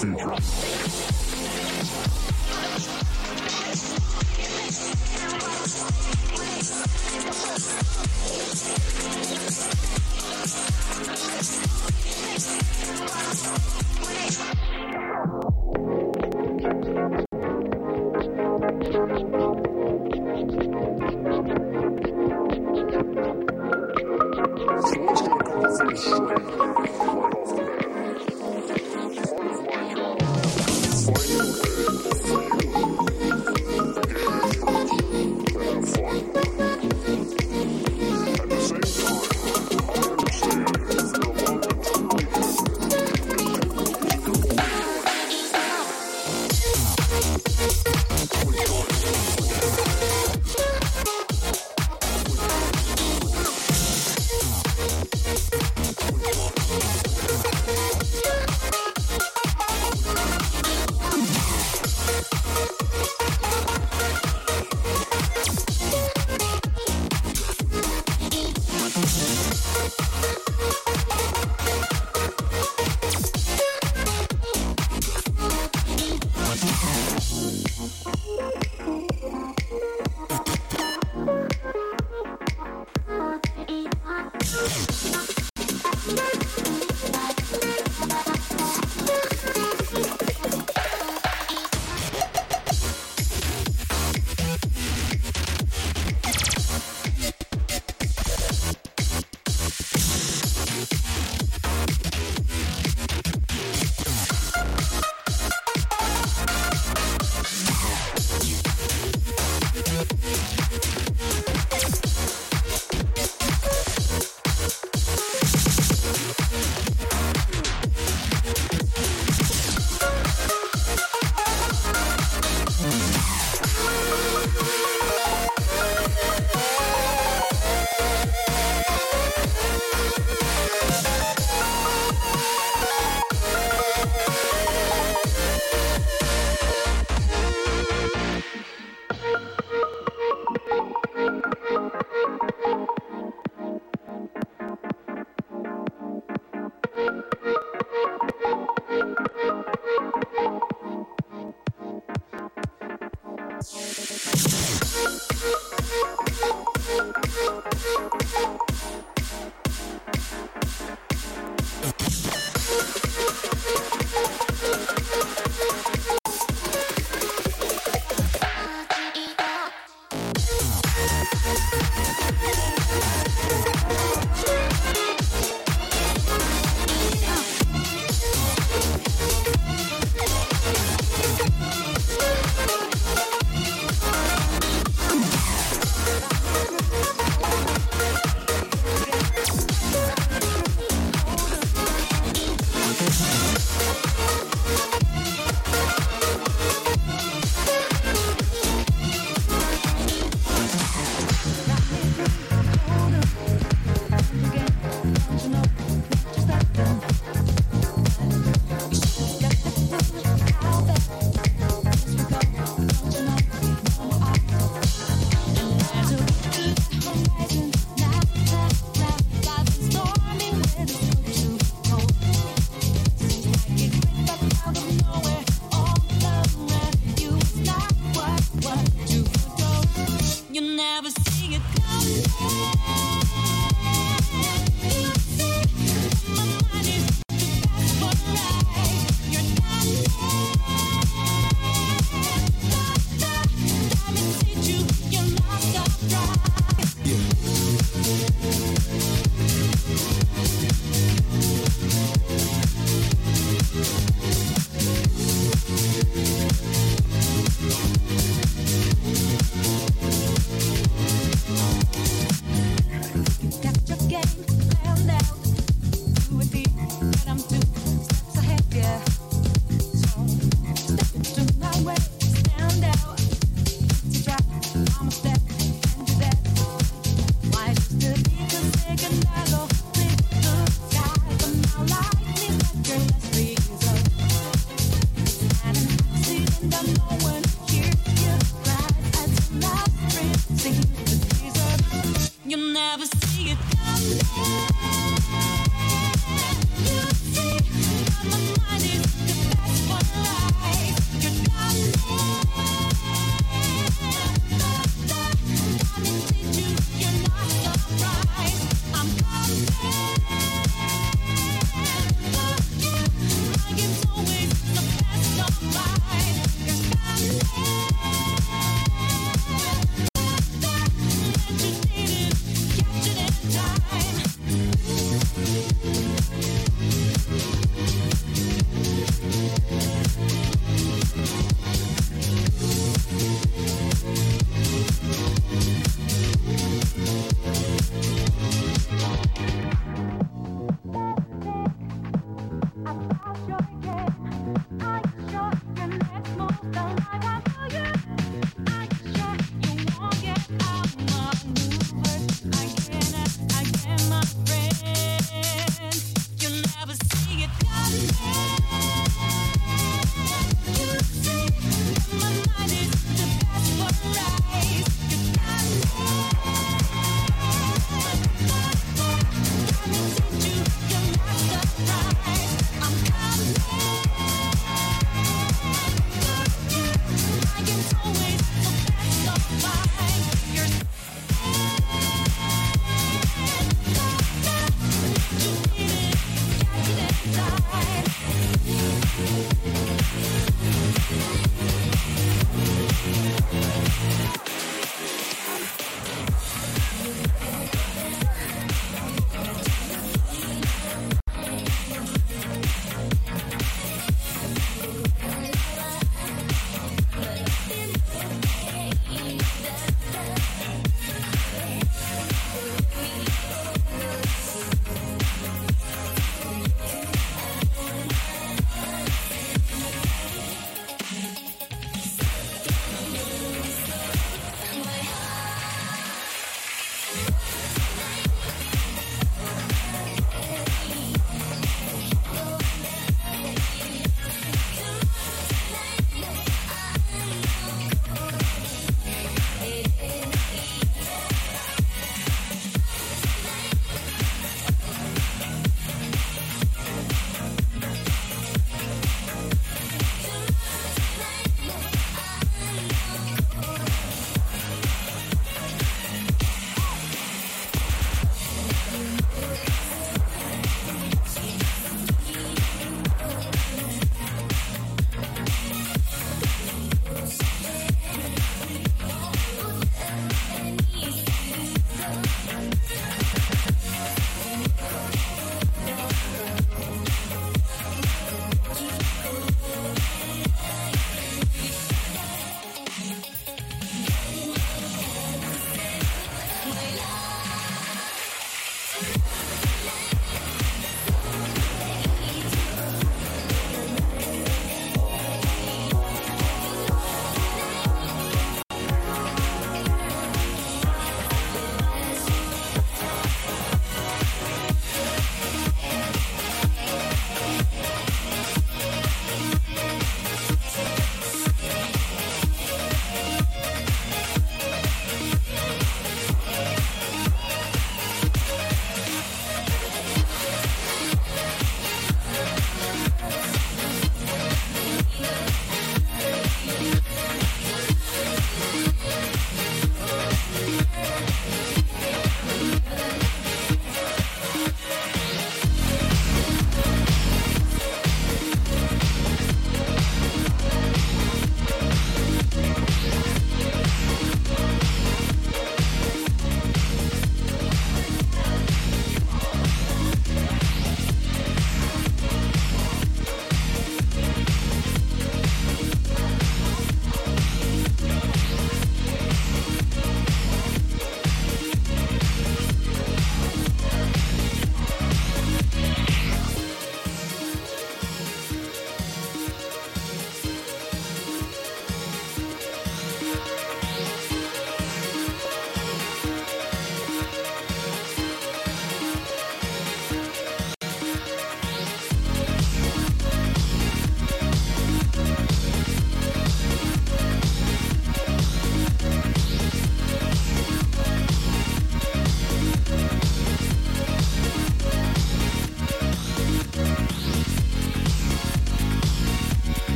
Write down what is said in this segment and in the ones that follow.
Cathedral.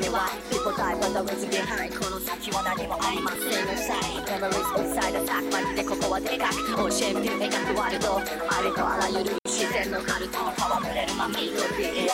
is behind この先は何もありませんのさ Memories inside the sack まるでここはでかく教えて描くワールドありとあらゆる自然のカルトを戯れるマミーの BL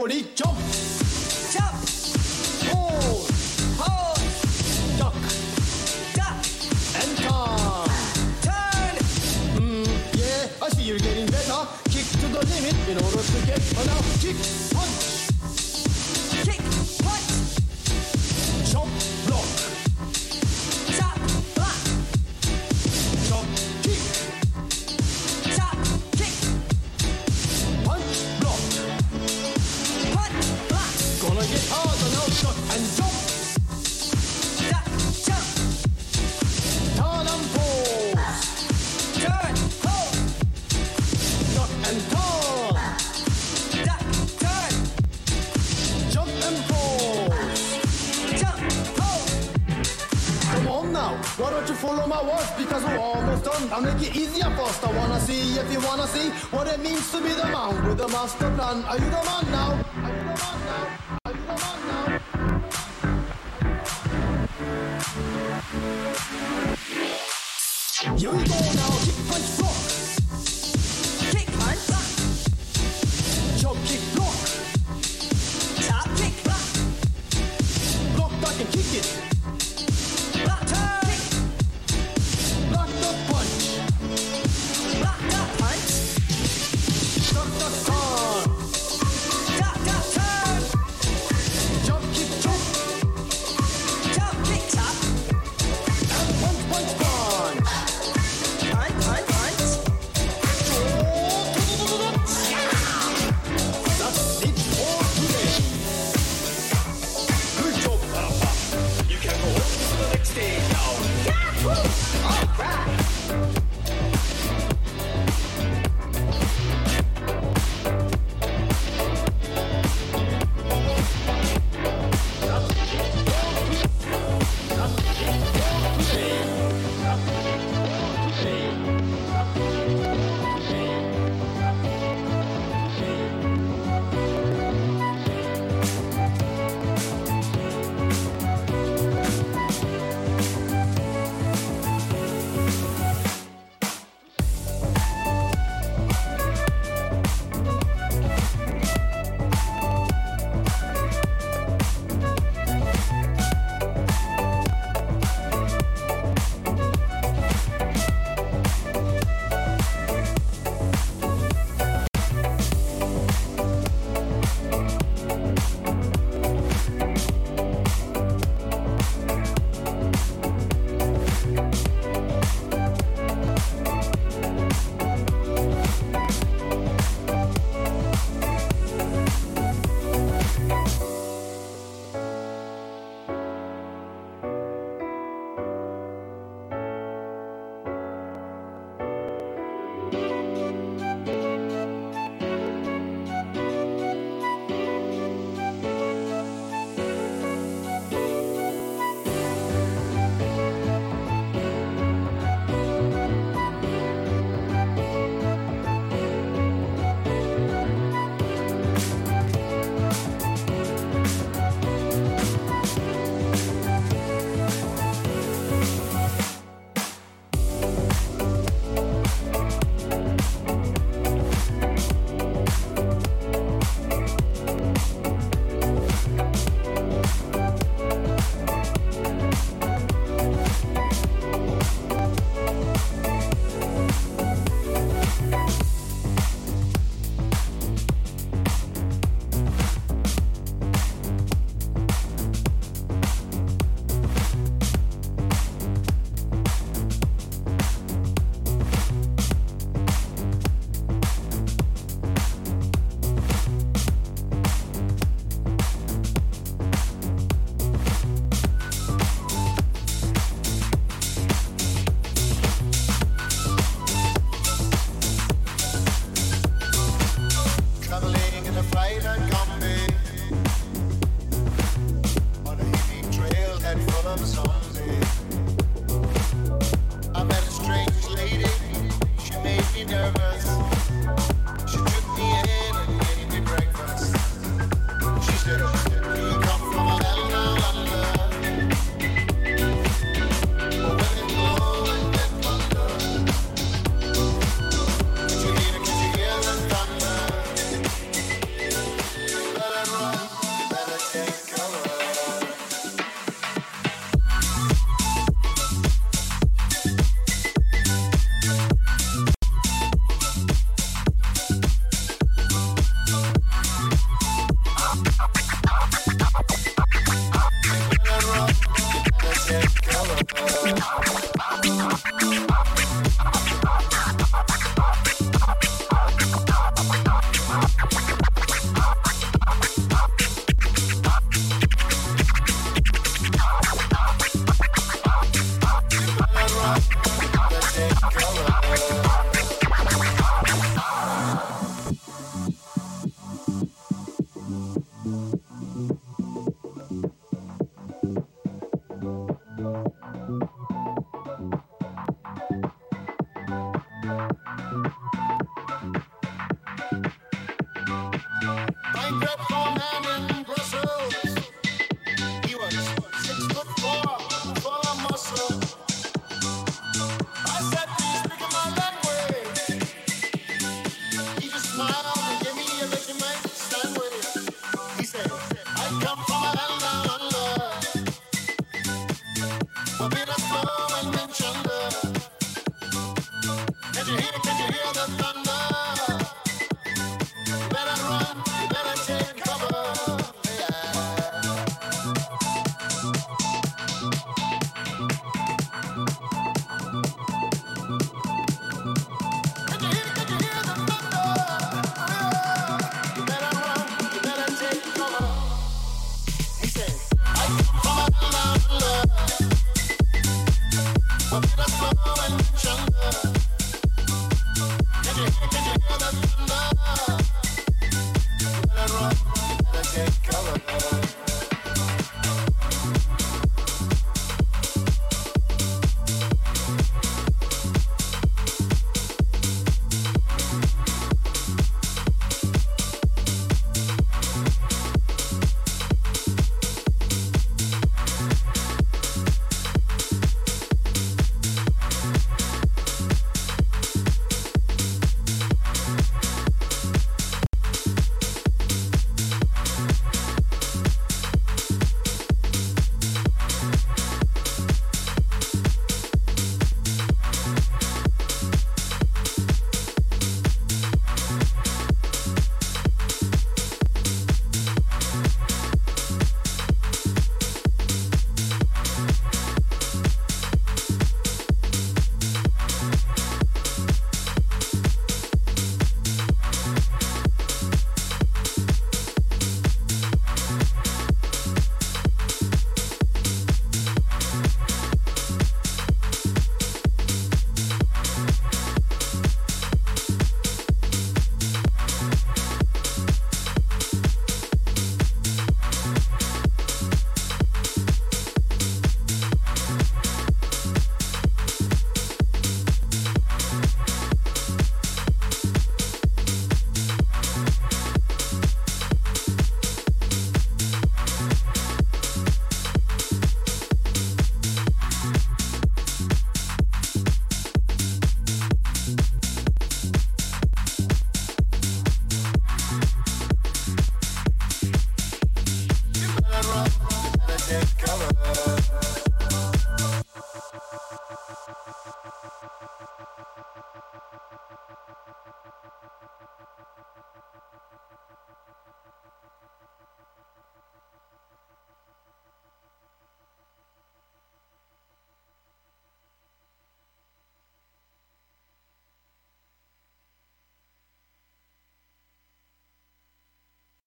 folie